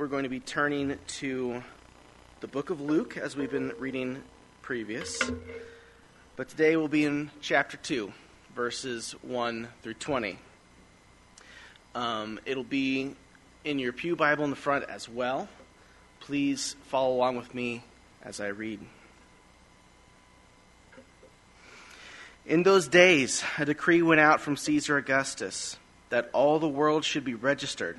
we're going to be turning to the book of Luke as we've been reading previous. But today we'll be in chapter 2, verses 1 through 20. Um, it'll be in your Pew Bible in the front as well. Please follow along with me as I read. In those days, a decree went out from Caesar Augustus that all the world should be registered.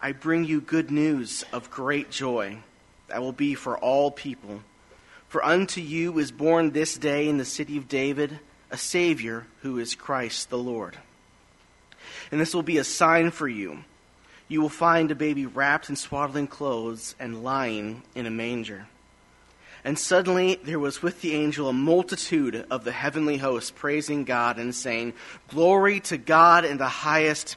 I bring you good news of great joy that will be for all people. For unto you is born this day in the city of David a Savior who is Christ the Lord. And this will be a sign for you. You will find a baby wrapped in swaddling clothes and lying in a manger. And suddenly there was with the angel a multitude of the heavenly hosts praising God and saying, Glory to God in the highest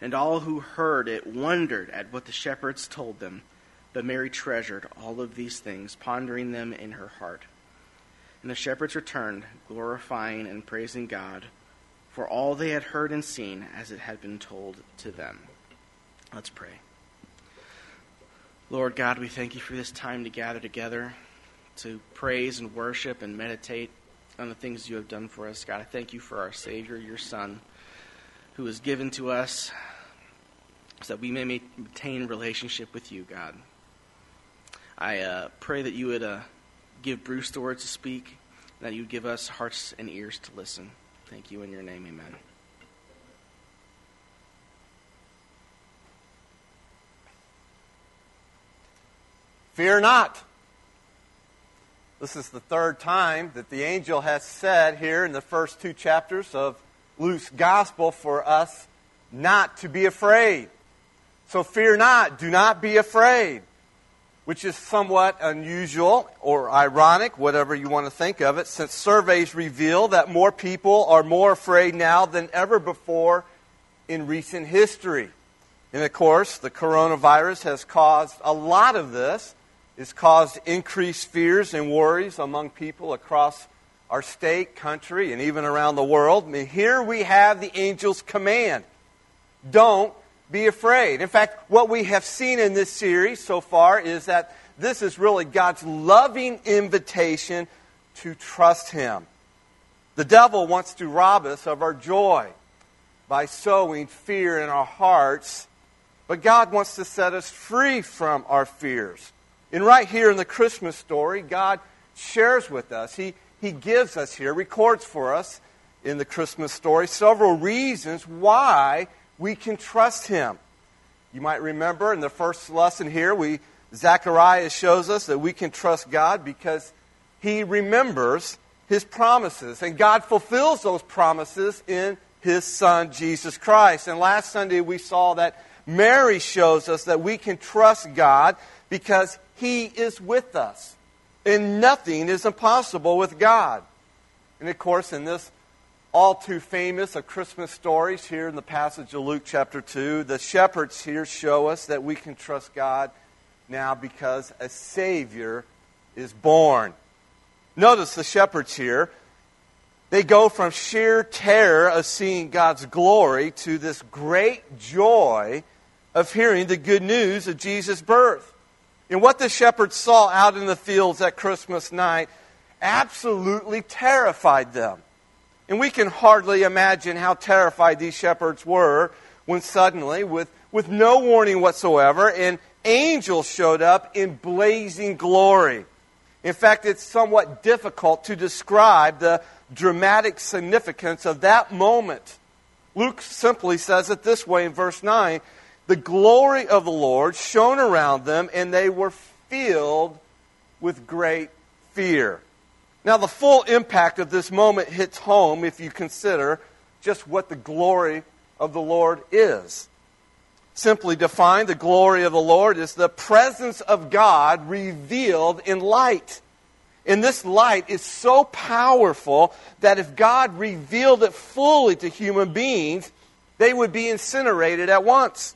And all who heard it wondered at what the shepherds told them. But Mary treasured all of these things, pondering them in her heart. And the shepherds returned, glorifying and praising God for all they had heard and seen as it had been told to them. Let's pray. Lord God, we thank you for this time to gather together to praise and worship and meditate on the things you have done for us. God, I thank you for our Savior, your Son, who was given to us so that we may maintain relationship with you, God. I uh, pray that you would uh, give Bruce the words to speak, that you would give us hearts and ears to listen. Thank you in your name, amen. Fear not. This is the third time that the angel has said here in the first two chapters of Luke's gospel for us not to be afraid. So fear not, do not be afraid, which is somewhat unusual or ironic, whatever you want to think of it, since surveys reveal that more people are more afraid now than ever before in recent history. And of course, the coronavirus has caused a lot of this. It's caused increased fears and worries among people across our state, country, and even around the world. Here we have the angel's command don't be afraid. In fact, what we have seen in this series so far is that this is really God's loving invitation to trust Him. The devil wants to rob us of our joy by sowing fear in our hearts, but God wants to set us free from our fears. And right here in the Christmas story, God shares with us, He, he gives us here, records for us in the Christmas story, several reasons why we can trust him. You might remember in the first lesson here, we Zechariah shows us that we can trust God because he remembers his promises and God fulfills those promises in his son Jesus Christ. And last Sunday we saw that Mary shows us that we can trust God because he is with us. And nothing is impossible with God. And of course, in this all too famous of Christmas stories here in the passage of Luke chapter 2. The shepherds here show us that we can trust God now because a Savior is born. Notice the shepherds here. They go from sheer terror of seeing God's glory to this great joy of hearing the good news of Jesus' birth. And what the shepherds saw out in the fields that Christmas night absolutely terrified them. And we can hardly imagine how terrified these shepherds were when suddenly, with, with no warning whatsoever, an angel showed up in blazing glory. In fact, it's somewhat difficult to describe the dramatic significance of that moment. Luke simply says it this way in verse 9 The glory of the Lord shone around them, and they were filled with great fear. Now, the full impact of this moment hits home if you consider just what the glory of the Lord is. Simply defined, the glory of the Lord is the presence of God revealed in light. And this light is so powerful that if God revealed it fully to human beings, they would be incinerated at once.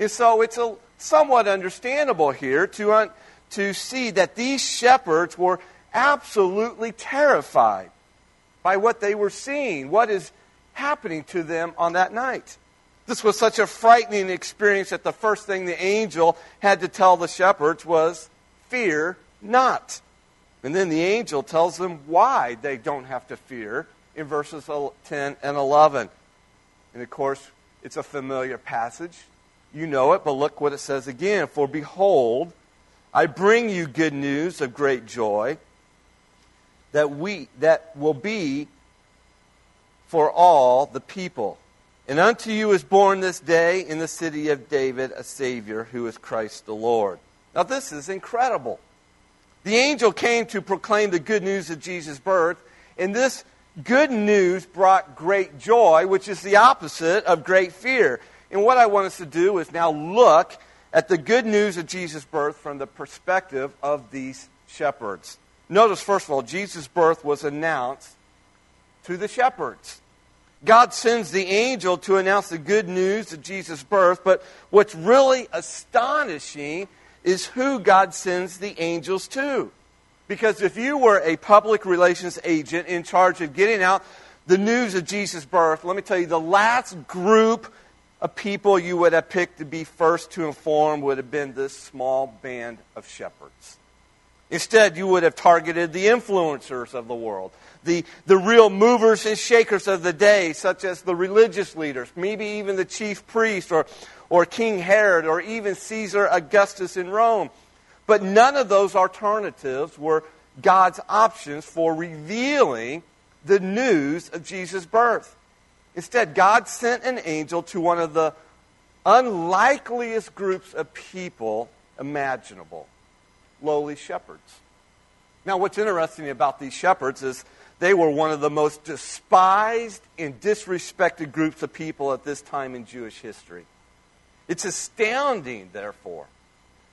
And so it's a, somewhat understandable here to, un, to see that these shepherds were absolutely terrified by what they were seeing, what is happening to them on that night. This was such a frightening experience that the first thing the angel had to tell the shepherds was, Fear not. And then the angel tells them why they don't have to fear in verses 10 and 11. And of course, it's a familiar passage. You know it, but look what it says again. For behold, I bring you good news of great joy that we that will be for all the people. And unto you is born this day in the city of David a Savior who is Christ the Lord. Now, this is incredible. The angel came to proclaim the good news of Jesus' birth, and this good news brought great joy, which is the opposite of great fear. And what I want us to do is now look at the good news of Jesus' birth from the perspective of these shepherds. Notice, first of all, Jesus' birth was announced to the shepherds. God sends the angel to announce the good news of Jesus' birth, but what's really astonishing is who God sends the angels to. Because if you were a public relations agent in charge of getting out the news of Jesus' birth, let me tell you, the last group of people you would have picked to be first to inform would have been this small band of shepherds. Instead, you would have targeted the influencers of the world, the, the real movers and shakers of the day, such as the religious leaders, maybe even the chief priest or, or King Herod or even Caesar Augustus in Rome. But none of those alternatives were God's options for revealing the news of Jesus' birth. Instead, God sent an angel to one of the unlikeliest groups of people imaginable lowly shepherds. Now, what's interesting about these shepherds is they were one of the most despised and disrespected groups of people at this time in Jewish history. It's astounding, therefore,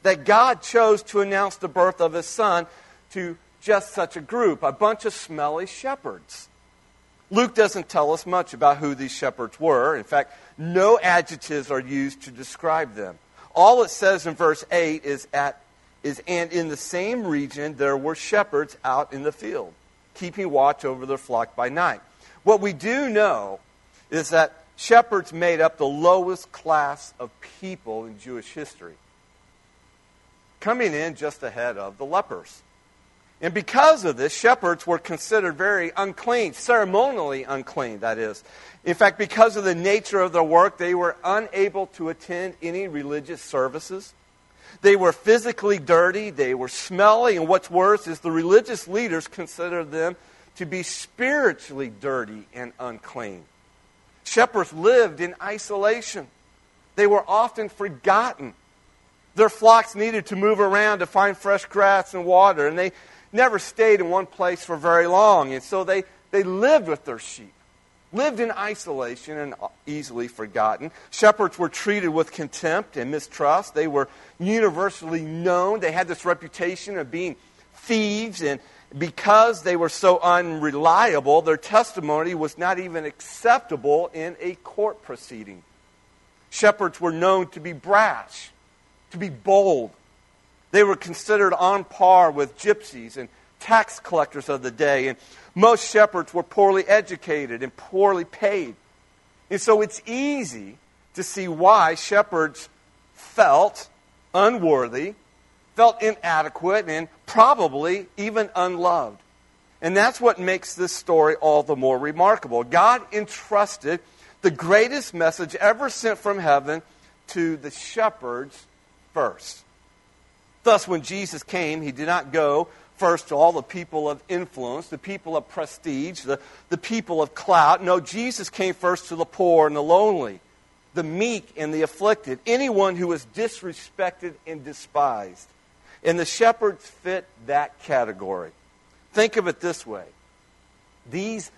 that God chose to announce the birth of his son to just such a group, a bunch of smelly shepherds. Luke doesn't tell us much about who these shepherds were. In fact, no adjectives are used to describe them. All it says in verse 8 is at is, and in the same region there were shepherds out in the field, keeping watch over their flock by night. What we do know is that shepherds made up the lowest class of people in Jewish history, coming in just ahead of the lepers. And because of this, shepherds were considered very unclean, ceremonially unclean, that is. In fact, because of the nature of their work, they were unable to attend any religious services. They were physically dirty, they were smelly, and what's worse is the religious leaders considered them to be spiritually dirty and unclean. Shepherds lived in isolation. They were often forgotten. Their flocks needed to move around to find fresh grass and water, and they never stayed in one place for very long. And so they, they lived with their sheep lived in isolation and easily forgotten. Shepherds were treated with contempt and mistrust. They were universally known. They had this reputation of being thieves, and because they were so unreliable, their testimony was not even acceptable in a court proceeding. Shepherds were known to be brash, to be bold. They were considered on par with gypsies and tax collectors of the day, and most shepherds were poorly educated and poorly paid. And so it's easy to see why shepherds felt unworthy, felt inadequate, and probably even unloved. And that's what makes this story all the more remarkable. God entrusted the greatest message ever sent from heaven to the shepherds first. Thus, when Jesus came, he did not go first to all the people of influence, the people of prestige, the, the people of clout. No, Jesus came first to the poor and the lonely, the meek and the afflicted, anyone who was disrespected and despised. And the shepherds fit that category. Think of it this way these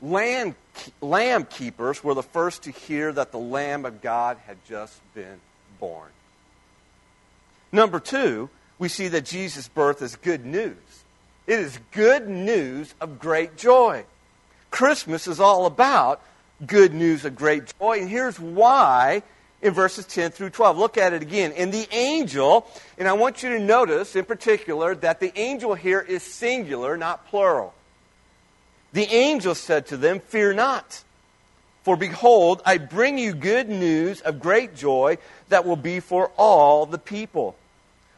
lamb, lamb keepers were the first to hear that the Lamb of God had just been born. Number two, we see that Jesus' birth is good news. It is good news of great joy. Christmas is all about good news of great joy, and here's why in verses 10 through 12. Look at it again. And the angel, and I want you to notice in particular that the angel here is singular, not plural. The angel said to them, Fear not, for behold, I bring you good news of great joy that will be for all the people.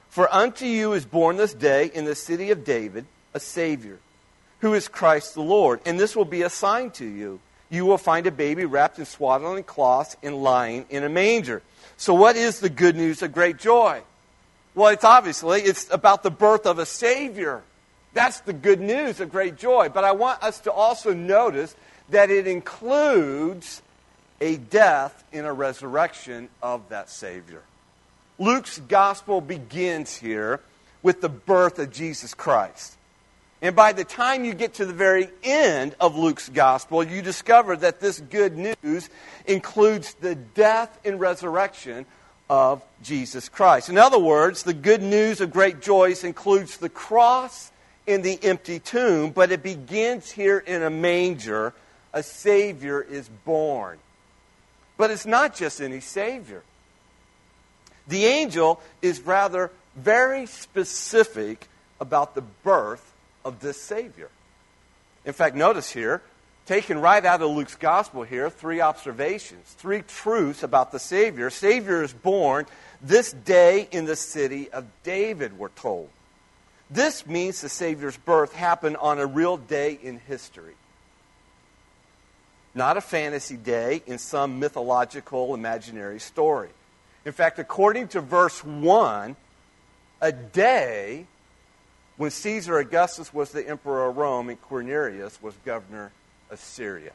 For unto you is born this day in the city of David a Savior, who is Christ the Lord. And this will be a sign to you you will find a baby wrapped in swaddling cloths and lying in a manger. So what is the good news of great joy? Well, it's obviously it's about the birth of a savior. That's the good news of great joy. But I want us to also notice that it includes a death and a resurrection of that savior. Luke's gospel begins here with the birth of Jesus Christ. And by the time you get to the very end of Luke's gospel, you discover that this good news includes the death and resurrection of Jesus Christ. In other words, the good news of great joys includes the cross and the empty tomb, but it begins here in a manger. A Savior is born. But it's not just any Savior. The angel is rather very specific about the birth of this Savior. In fact, notice here, taken right out of Luke's gospel here, three observations, three truths about the Savior. Savior is born this day in the city of David, we're told. This means the Savior's birth happened on a real day in history. Not a fantasy day in some mythological, imaginary story. In fact, according to verse 1, a day when Caesar Augustus was the emperor of Rome and Quirinius was governor of Syria.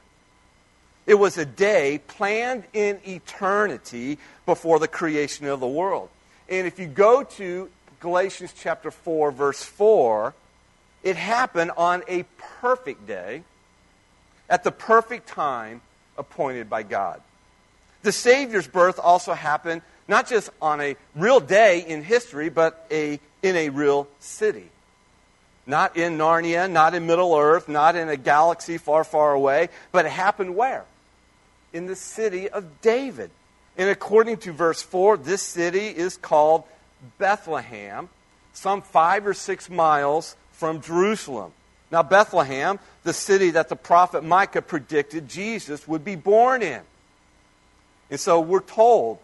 It was a day planned in eternity before the creation of the world. And if you go to Galatians chapter 4, verse 4, it happened on a perfect day at the perfect time appointed by God. The Savior's birth also happened not just on a real day in history, but a, in a real city. Not in Narnia, not in Middle Earth, not in a galaxy far, far away, but it happened where? In the city of David. And according to verse 4, this city is called Bethlehem, some five or six miles from Jerusalem. Now, Bethlehem, the city that the prophet Micah predicted Jesus would be born in. And so we're told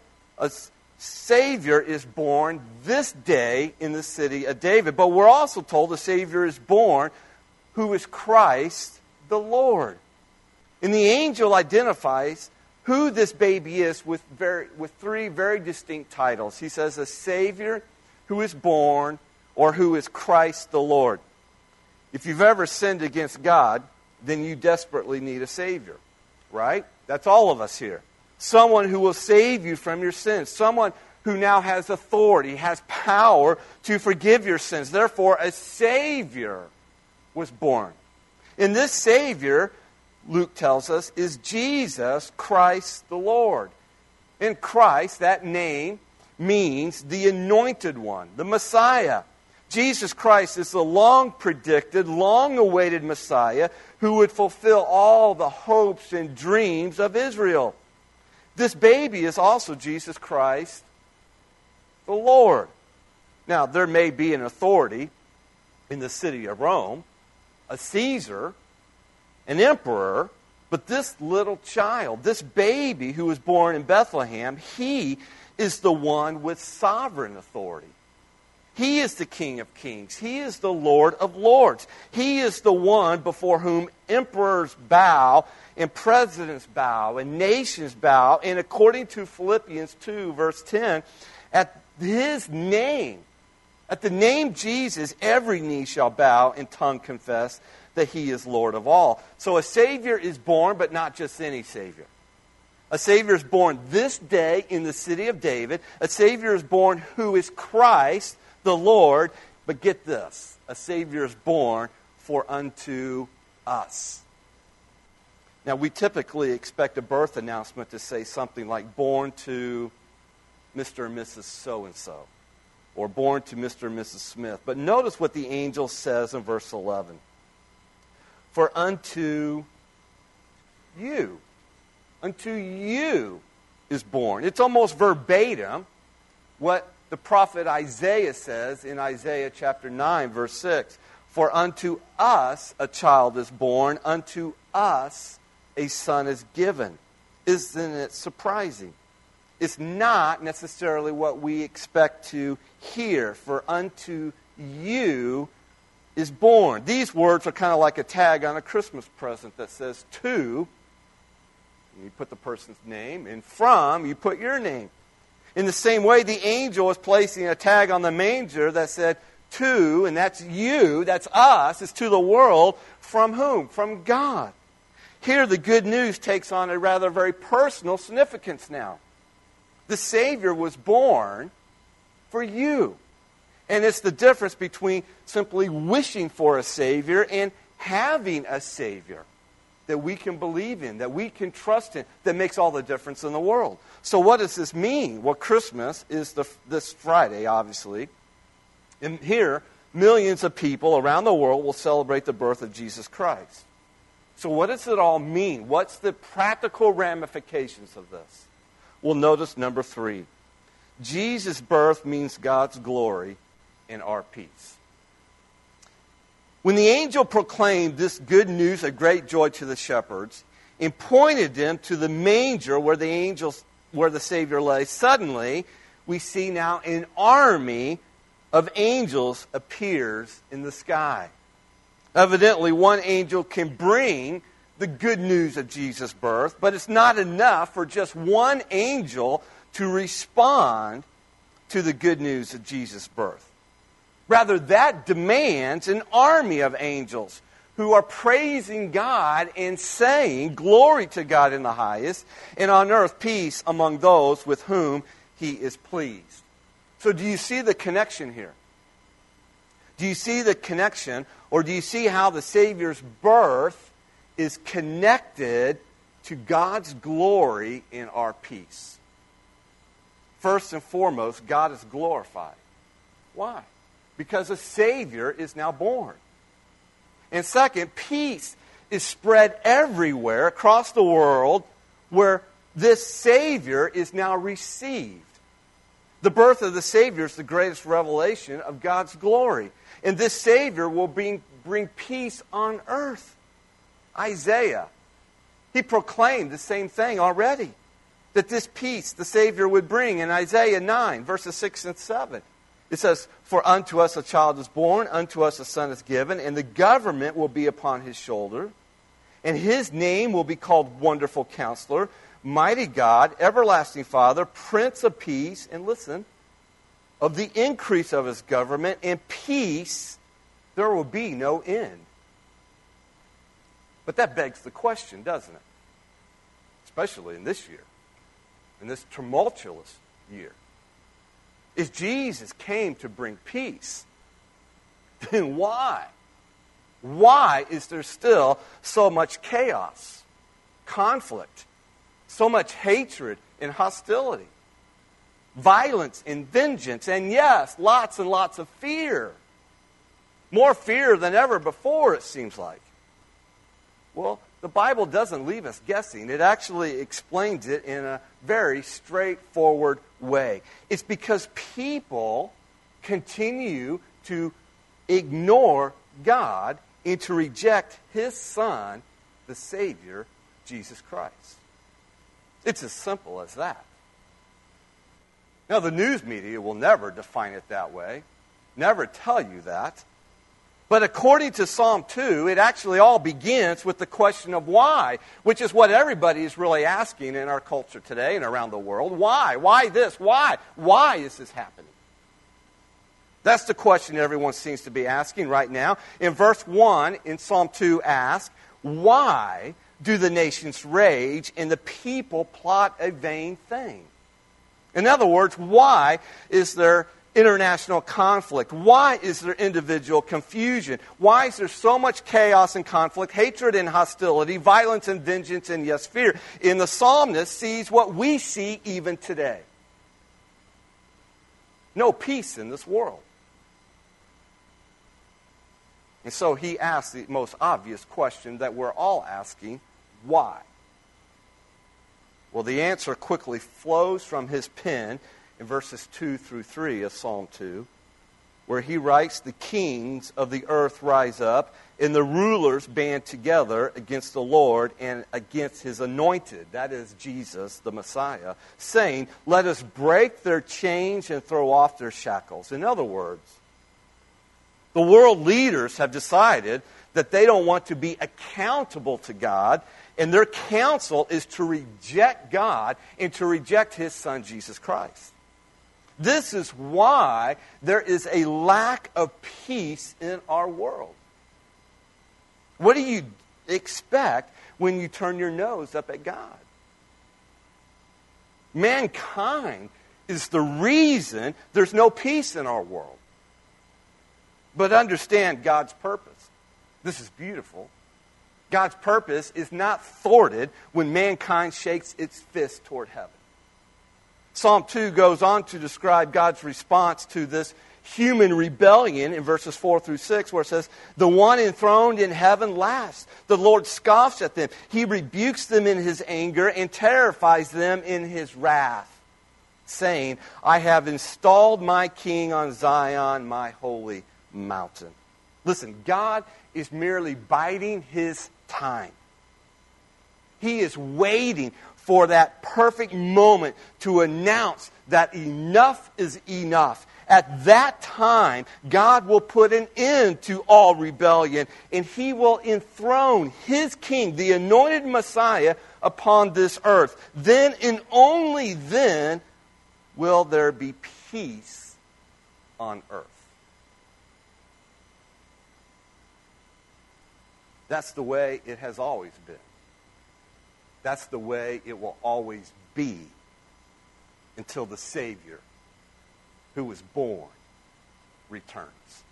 Savior is born this day in the city of David. But we're also told the Savior is born who is Christ the Lord. And the angel identifies who this baby is with, very, with three very distinct titles. He says, a Savior who is born or who is Christ the Lord. If you've ever sinned against God, then you desperately need a Savior, right? That's all of us here someone who will save you from your sins, someone who now has authority, has power to forgive your sins. Therefore, a Savior was born. And this Savior, Luke tells us, is Jesus Christ the Lord. In Christ, that name means the anointed one, the Messiah. Jesus Christ is the long predicted, long awaited Messiah who would fulfill all the hopes and dreams of Israel. This baby is also Jesus Christ, the Lord. Now, there may be an authority in the city of Rome, a Caesar, an emperor, but this little child, this baby who was born in Bethlehem, he is the one with sovereign authority. He is the King of kings. He is the Lord of lords. He is the one before whom emperors bow and presidents bow and nations bow. And according to Philippians 2, verse 10, at his name, at the name Jesus, every knee shall bow and tongue confess that he is Lord of all. So a Savior is born, but not just any Savior. A Savior is born this day in the city of David. A Savior is born who is Christ, the Lord. But get this a Savior is born for unto us. Now, we typically expect a birth announcement to say something like, born to Mr. and Mrs. So and so, or born to Mr. and Mrs. Smith. But notice what the angel says in verse 11 For unto you, unto you is born. It's almost verbatim what the prophet Isaiah says in Isaiah chapter 9, verse 6. For unto us a child is born, unto us a son is given. Isn't it surprising? It's not necessarily what we expect to hear. For unto you is born. These words are kind of like a tag on a Christmas present that says to, you put the person's name, and from, you put your name. In the same way, the angel is placing a tag on the manger that said, to, and that's you, that's us, is to the world. From whom? From God. Here, the good news takes on a rather very personal significance now. The Savior was born for you. And it's the difference between simply wishing for a Savior and having a Savior that we can believe in, that we can trust in, that makes all the difference in the world. So, what does this mean? Well, Christmas is the, this Friday, obviously. And here, millions of people around the world will celebrate the birth of Jesus Christ. So, what does it all mean? What's the practical ramifications of this? Well, notice number three Jesus' birth means God's glory and our peace. When the angel proclaimed this good news of great joy to the shepherds and pointed them to the manger where the angels where the Savior lay, suddenly we see now an army of angels appears in the sky. Evidently, one angel can bring the good news of Jesus' birth, but it's not enough for just one angel to respond to the good news of Jesus' birth. Rather, that demands an army of angels who are praising God and saying, Glory to God in the highest, and on earth peace among those with whom he is pleased. So, do you see the connection here? Do you see the connection, or do you see how the Savior's birth is connected to God's glory in our peace? First and foremost, God is glorified. Why? Because a Savior is now born. And second, peace is spread everywhere across the world where this Savior is now received. The birth of the Savior is the greatest revelation of God's glory. And this Savior will bring, bring peace on earth. Isaiah, he proclaimed the same thing already that this peace the Savior would bring in Isaiah 9, verses 6 and 7. It says, For unto us a child is born, unto us a son is given, and the government will be upon his shoulder. And his name will be called Wonderful Counselor, Mighty God, Everlasting Father, Prince of Peace. And listen, of the increase of his government and peace, there will be no end. But that begs the question, doesn't it? Especially in this year, in this tumultuous year If Jesus came to bring peace, then why? Why is there still so much chaos, conflict, so much hatred and hostility, violence and vengeance, and yes, lots and lots of fear? More fear than ever before, it seems like. Well, the Bible doesn't leave us guessing. It actually explains it in a very straightforward way. It's because people continue to ignore God and to reject his Son, the Savior, Jesus Christ. It's as simple as that. Now, the news media will never define it that way, never tell you that. But according to Psalm 2, it actually all begins with the question of why, which is what everybody is really asking in our culture today and around the world. Why? Why this? Why? Why is this happening? That's the question everyone seems to be asking right now. In verse 1 in Psalm 2 asks, Why do the nations rage and the people plot a vain thing? In other words, why is there international conflict? Why is there individual confusion? Why is there so much chaos and conflict, hatred and hostility, violence and vengeance, and yes, fear? In the psalmist sees what we see even today. No peace in this world. And so he asks the most obvious question that we're all asking why? Well, the answer quickly flows from his pen in verses 2 through 3 of Psalm 2, where he writes, The kings of the earth rise up, and the rulers band together against the Lord and against his anointed, that is Jesus, the Messiah, saying, Let us break their chains and throw off their shackles. In other words, the world leaders have decided that they don't want to be accountable to God, and their counsel is to reject God and to reject his son, Jesus Christ. This is why there is a lack of peace in our world. What do you expect when you turn your nose up at God? Mankind is the reason there's no peace in our world. But understand God's purpose. This is beautiful. God's purpose is not thwarted when mankind shakes its fist toward heaven. Psalm 2 goes on to describe God's response to this human rebellion in verses 4 through 6, where it says, The one enthroned in heaven laughs. The Lord scoffs at them. He rebukes them in his anger and terrifies them in his wrath, saying, I have installed my king on Zion, my holy mountain. Listen, God is merely biding his time. He is waiting for that perfect moment to announce that enough is enough. At that time, God will put an end to all rebellion and he will enthrone his king, the anointed Messiah, upon this earth. Then and only then will there be peace on earth. That's the way it has always been. That's the way it will always be until the Savior who was born returns.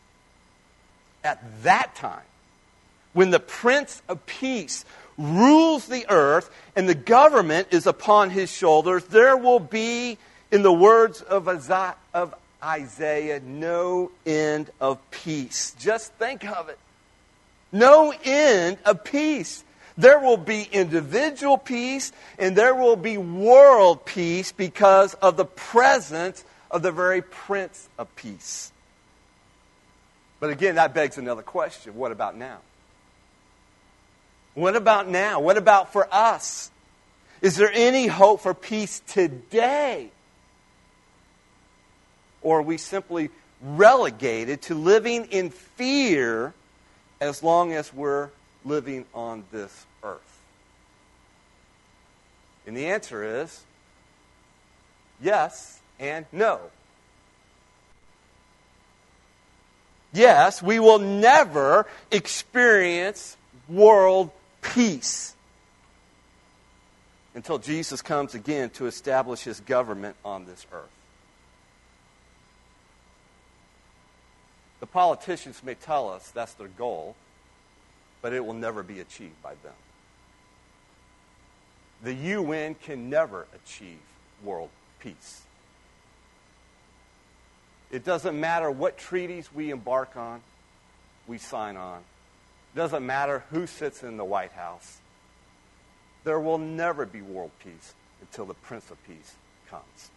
At that time, when the Prince of Peace rules the earth and the government is upon his shoulders, there will be, in the words of Isaiah, no end of peace. Just think of it. No end of peace. There will be individual peace and there will be world peace because of the presence of the very Prince of Peace. But again, that begs another question. What about now? What about now? What about for us? Is there any hope for peace today? Or are we simply relegated to living in fear as long as we're living on this earth? And the answer is yes and no. Yes, we will never experience world peace until Jesus comes again to establish his government on this earth. The politicians may tell us that's their goal, but it will never be achieved by them. The UN can never achieve world peace. It doesn't matter what treaties we embark on, we sign on. It doesn't matter who sits in the White House. There will never be world peace until the Prince of Peace comes.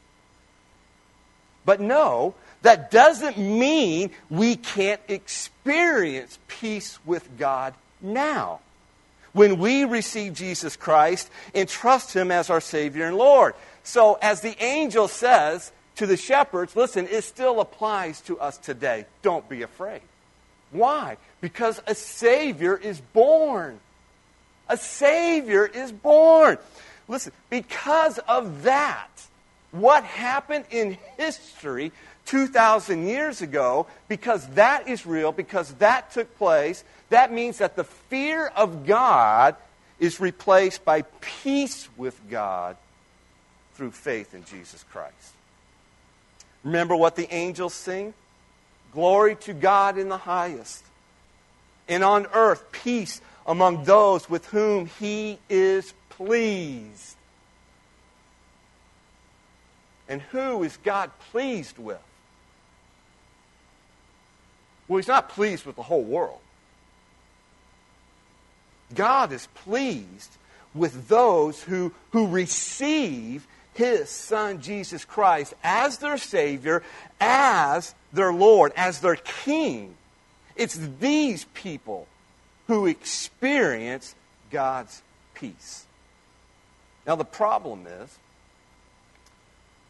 But no, that doesn't mean we can't experience peace with God now. When we receive Jesus Christ and trust Him as our Savior and Lord. So, as the angel says to the shepherds, listen, it still applies to us today. Don't be afraid. Why? Because a Savior is born. A Savior is born. Listen, because of that, what happened in history 2,000 years ago, because that is real, because that took place, that means that the fear of God is replaced by peace with God through faith in Jesus Christ. Remember what the angels sing? Glory to God in the highest, and on earth peace among those with whom he is pleased. And who is God pleased with? Well, he's not pleased with the whole world. God is pleased with those who, who receive his son Jesus Christ as their Savior, as their Lord, as their King. It's these people who experience God's peace. Now, the problem is,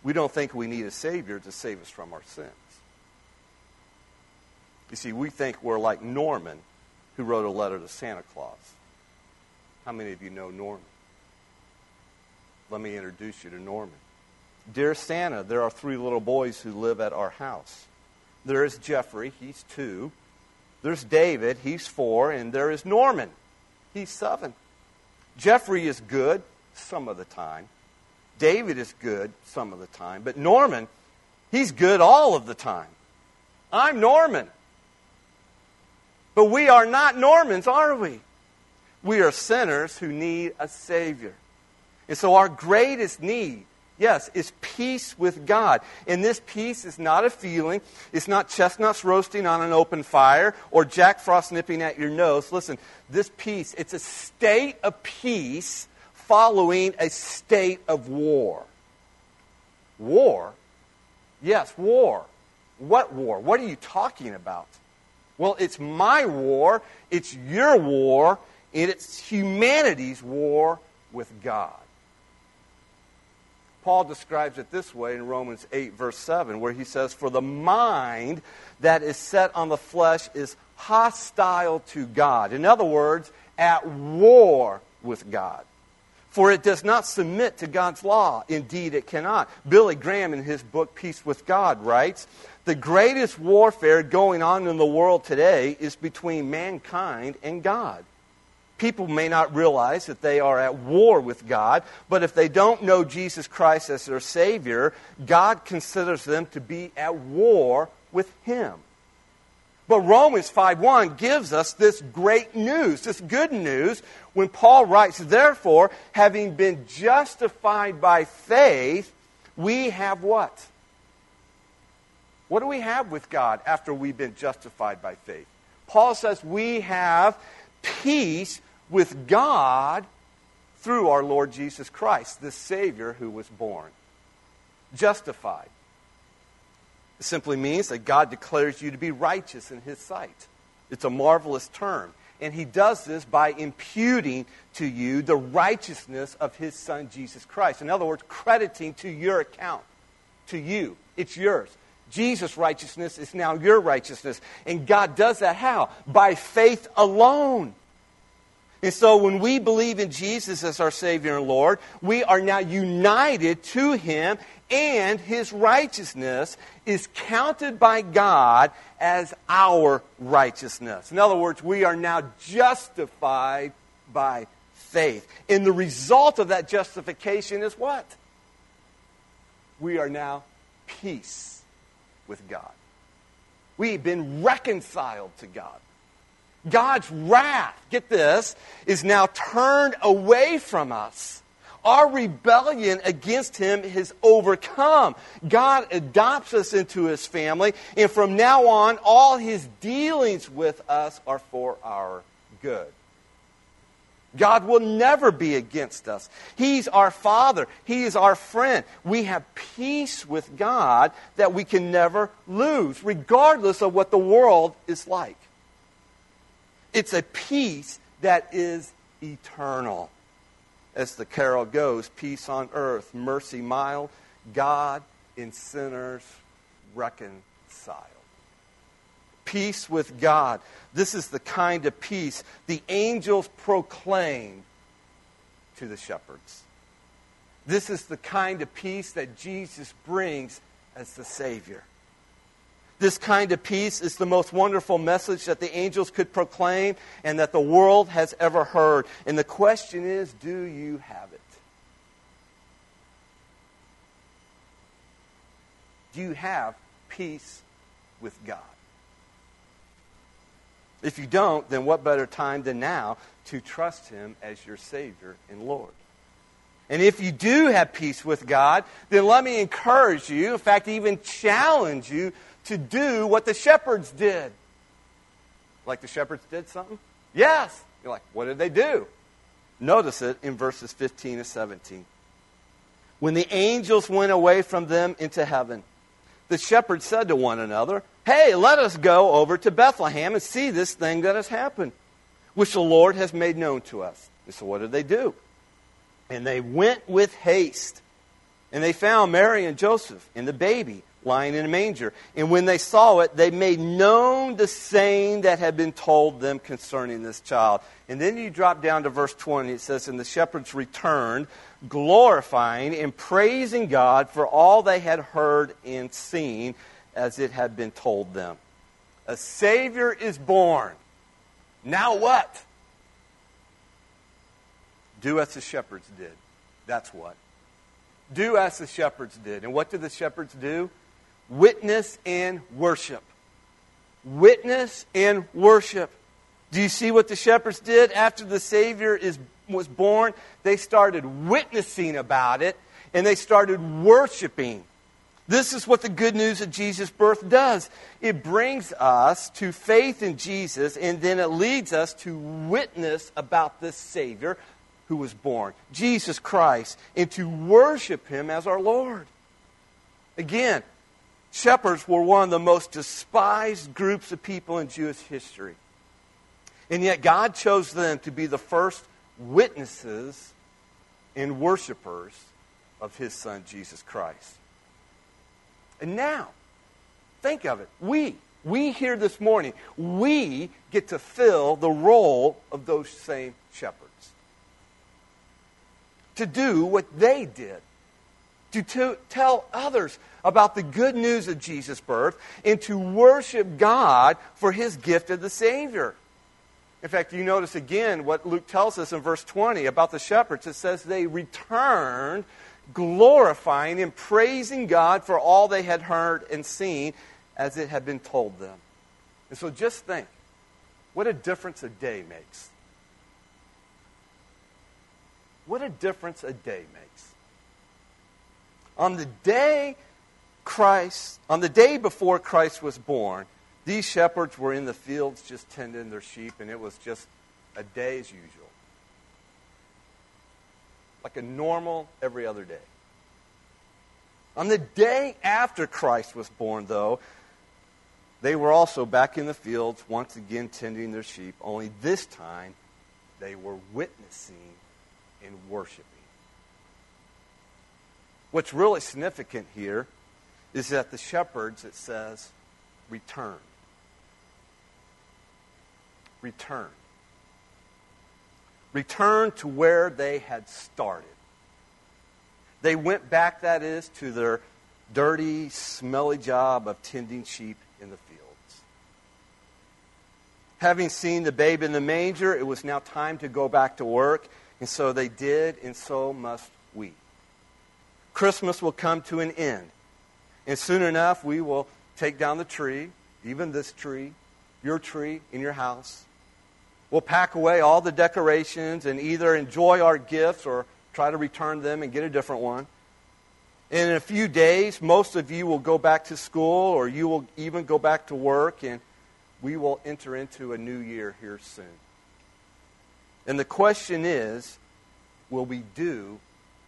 we don't think we need a Savior to save us from our sins. You see, we think we're like Norman, who wrote a letter to Santa Claus. How many of you know Norman? Let me introduce you to Norman. Dear Santa, there are three little boys who live at our house. There is Jeffrey, he's two. There's David, he's four. And there is Norman, he's seven. Jeffrey is good some of the time. David is good some of the time. But Norman, he's good all of the time. I'm Norman. But we are not Normans, are we? We are sinners who need a Savior. And so our greatest need, yes, is peace with God. And this peace is not a feeling. It's not chestnuts roasting on an open fire or Jack Frost nipping at your nose. Listen, this peace, it's a state of peace following a state of war. War? Yes, war. What war? What are you talking about? Well, it's my war, it's your war, and it's humanity's war with God. Paul describes it this way in Romans 8, verse 7, where he says, For the mind that is set on the flesh is hostile to God. In other words, at war with God. For it does not submit to God's law. Indeed, it cannot. Billy Graham, in his book Peace with God, writes The greatest warfare going on in the world today is between mankind and God. People may not realize that they are at war with God, but if they don't know Jesus Christ as their Savior, God considers them to be at war with Him. But Romans 5:1 gives us this great news, this good news, when Paul writes, Therefore, having been justified by faith, we have what? What do we have with God after we've been justified by faith? Paul says we have peace with God through our Lord Jesus Christ, the Savior who was born. Justified. It simply means that God declares you to be righteous in His sight. It's a marvelous term. And He does this by imputing to you the righteousness of His Son, Jesus Christ. In other words, crediting to your account, to you. It's yours. Jesus' righteousness is now your righteousness. And God does that how? By faith alone. And so when we believe in Jesus as our Savior and Lord, we are now united to Him, and His righteousness is counted by God as our righteousness. In other words, we are now justified by faith. And the result of that justification is what? We are now peace with God. We've been reconciled to God. God's wrath, get this, is now turned away from us. Our rebellion against him is overcome. God adopts us into his family, and from now on, all his dealings with us are for our good. God will never be against us. He's our Father. He is our friend. We have peace with God that we can never lose, regardless of what the world is like. It's a peace that is eternal. As the carol goes, peace on earth, mercy mild, God in sinners reconciled. Peace with God. This is the kind of peace the angels proclaimed to the shepherds. This is the kind of peace that Jesus brings as the Savior. This kind of peace is the most wonderful message that the angels could proclaim and that the world has ever heard. And the question is do you have it? Do you have peace with God? If you don't, then what better time than now to trust Him as your Savior and Lord? And if you do have peace with God, then let me encourage you, in fact, even challenge you to do what the shepherds did. Like the shepherds did something? Yes. You're like, what did they do? Notice it in verses 15 and 17. When the angels went away from them into heaven, the shepherds said to one another, Hey, let us go over to Bethlehem and see this thing that has happened, which the Lord has made known to us. And so what did they do? And they went with haste. And they found Mary and Joseph and the baby lying in a manger. And when they saw it, they made known the saying that had been told them concerning this child. And then you drop down to verse 20. It says, And the shepherds returned, glorifying and praising God for all they had heard and seen as it had been told them. A Savior is born. Now what? Do as the shepherds did. That's what. Do as the shepherds did. And what did the shepherds do? Witness and worship. Witness and worship. Do you see what the shepherds did after the Savior is, was born? They started witnessing about it and they started worshiping. This is what the good news of Jesus' birth does. It brings us to faith in Jesus, and then it leads us to witness about this Savior who was born, Jesus Christ, and to worship Him as our Lord. Again, shepherds were one of the most despised groups of people in Jewish history. And yet, God chose them to be the first witnesses and worshipers of His Son, Jesus Christ. And now, think of it. We, we here this morning, we get to fill the role of those same shepherds. To do what they did. To, to tell others about the good news of Jesus' birth and to worship God for his gift of the Savior. In fact, you notice again what Luke tells us in verse 20 about the shepherds. It says they returned glorifying and praising God for all they had heard and seen as it had been told them. And so just think what a difference a day makes. What a difference a day makes. On the day Christ, on the day before Christ was born, these shepherds were in the fields just tending their sheep, and it was just a day as usual like a normal every other day. On the day after Christ was born, though, they were also back in the fields, once again tending their sheep, only this time they were witnessing and worshiping. What's really significant here is that the shepherds, it says, returned. Returned returned to where they had started. They went back, that is, to their dirty, smelly job of tending sheep in the fields. Having seen the babe in the manger, it was now time to go back to work, and so they did, and so must. Christmas will come to an end, and soon enough we will take down the tree, even this tree, your tree in your house, We'll pack away all the decorations and either enjoy our gifts or try to return them and get a different one. And in a few days, most of you will go back to school or you will even go back to work, and we will enter into a new year here soon. And the question is will we do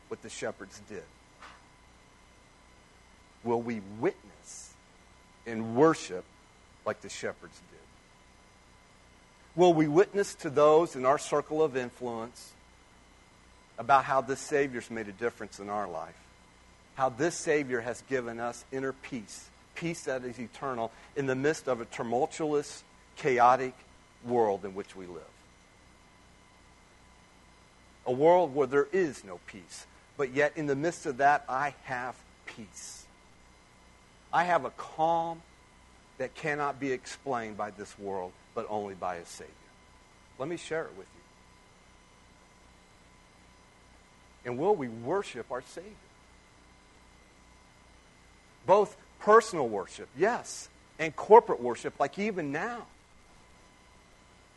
what the shepherds did? Will we witness and worship like the shepherds did? Will we witness to those in our circle of influence about how this Savior's made a difference in our life? How this Savior has given us inner peace, peace that is eternal, in the midst of a tumultuous, chaotic world in which we live. A world where there is no peace, but yet in the midst of that, I have peace. I have a calm that cannot be explained by this world, but only by a Savior. Let me share it with you. And will we worship our Savior? Both personal worship, yes, and corporate worship, like even now.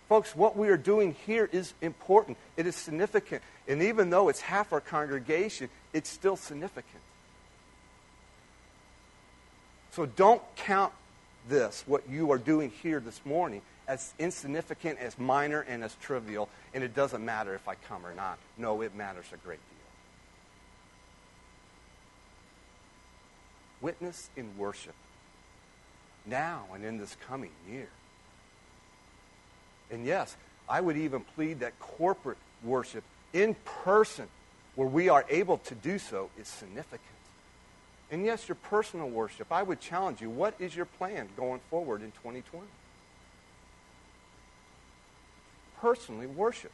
Folks, what we are doing here is important. It is significant. And even though it's half our congregation, it's still significant. So don't count this, what you are doing here this morning, as insignificant, as minor, and as trivial, and it doesn't matter if I come or not. No, it matters a great deal. Witness in worship now and in this coming year. And yes, I would even plead that corporate worship in person, where we are able to do so, is significant. And yes, your personal worship, I would challenge you what is your plan going forward in 2020? Personally worship.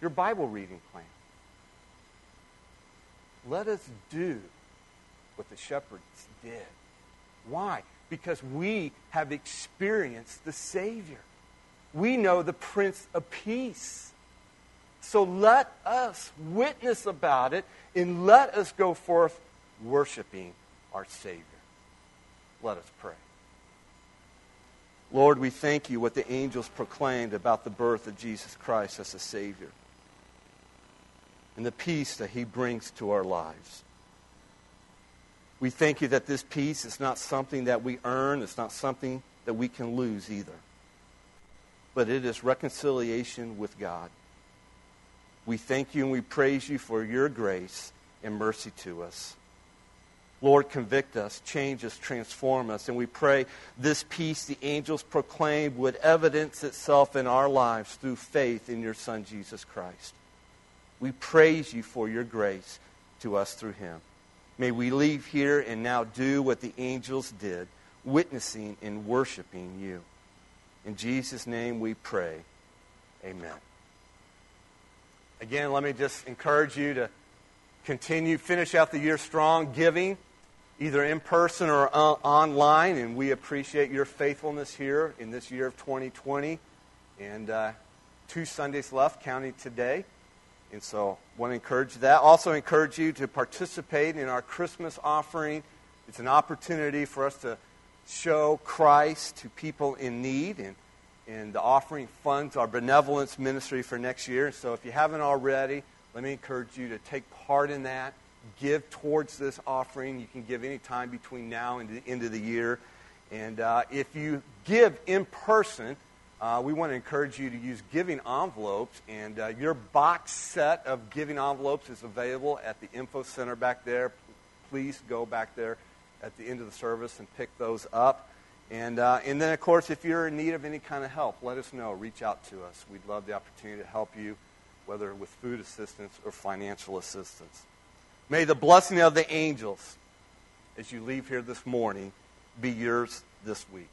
Your Bible reading plan. Let us do what the shepherds did. Why? Because we have experienced the Savior. We know the Prince of Peace. So let us witness about it and let us go forth worshiping our Savior. Let us pray. Lord, we thank you what the angels proclaimed about the birth of Jesus Christ as a Savior and the peace that he brings to our lives. We thank you that this peace is not something that we earn, it's not something that we can lose either, but it is reconciliation with God. We thank you and we praise you for your grace and mercy to us. Lord, convict us, change us, transform us. And we pray this peace the angels proclaimed would evidence itself in our lives through faith in your Son, Jesus Christ. We praise you for your grace to us through him. May we leave here and now do what the angels did, witnessing and worshiping you. In Jesus' name we pray. Amen. Again, let me just encourage you to continue, finish out the year strong, giving, either in person or online. And we appreciate your faithfulness here in this year of 2020. And uh, two Sundays left, counting today. And so want to encourage that. Also encourage you to participate in our Christmas offering. It's an opportunity for us to show Christ to people in need. And and the offering funds our benevolence ministry for next year. So if you haven't already, let me encourage you to take part in that. Give towards this offering. You can give any time between now and the end of the year. And uh, if you give in person, uh, we want to encourage you to use giving envelopes. And uh, your box set of giving envelopes is available at the info center back there. Please go back there at the end of the service and pick those up. And, uh, and then, of course, if you're in need of any kind of help, let us know. Reach out to us. We'd love the opportunity to help you, whether with food assistance or financial assistance. May the blessing of the angels, as you leave here this morning, be yours this week.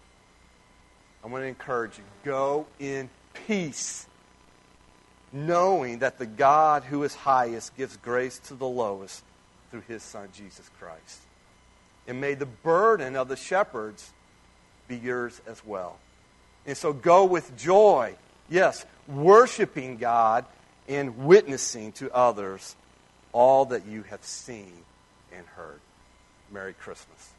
I want to encourage you go in peace, knowing that the God who is highest gives grace to the lowest through his Son, Jesus Christ. And may the burden of the shepherds be yours as well. And so go with joy, yes, worshiping God and witnessing to others all that you have seen and heard. Merry Christmas.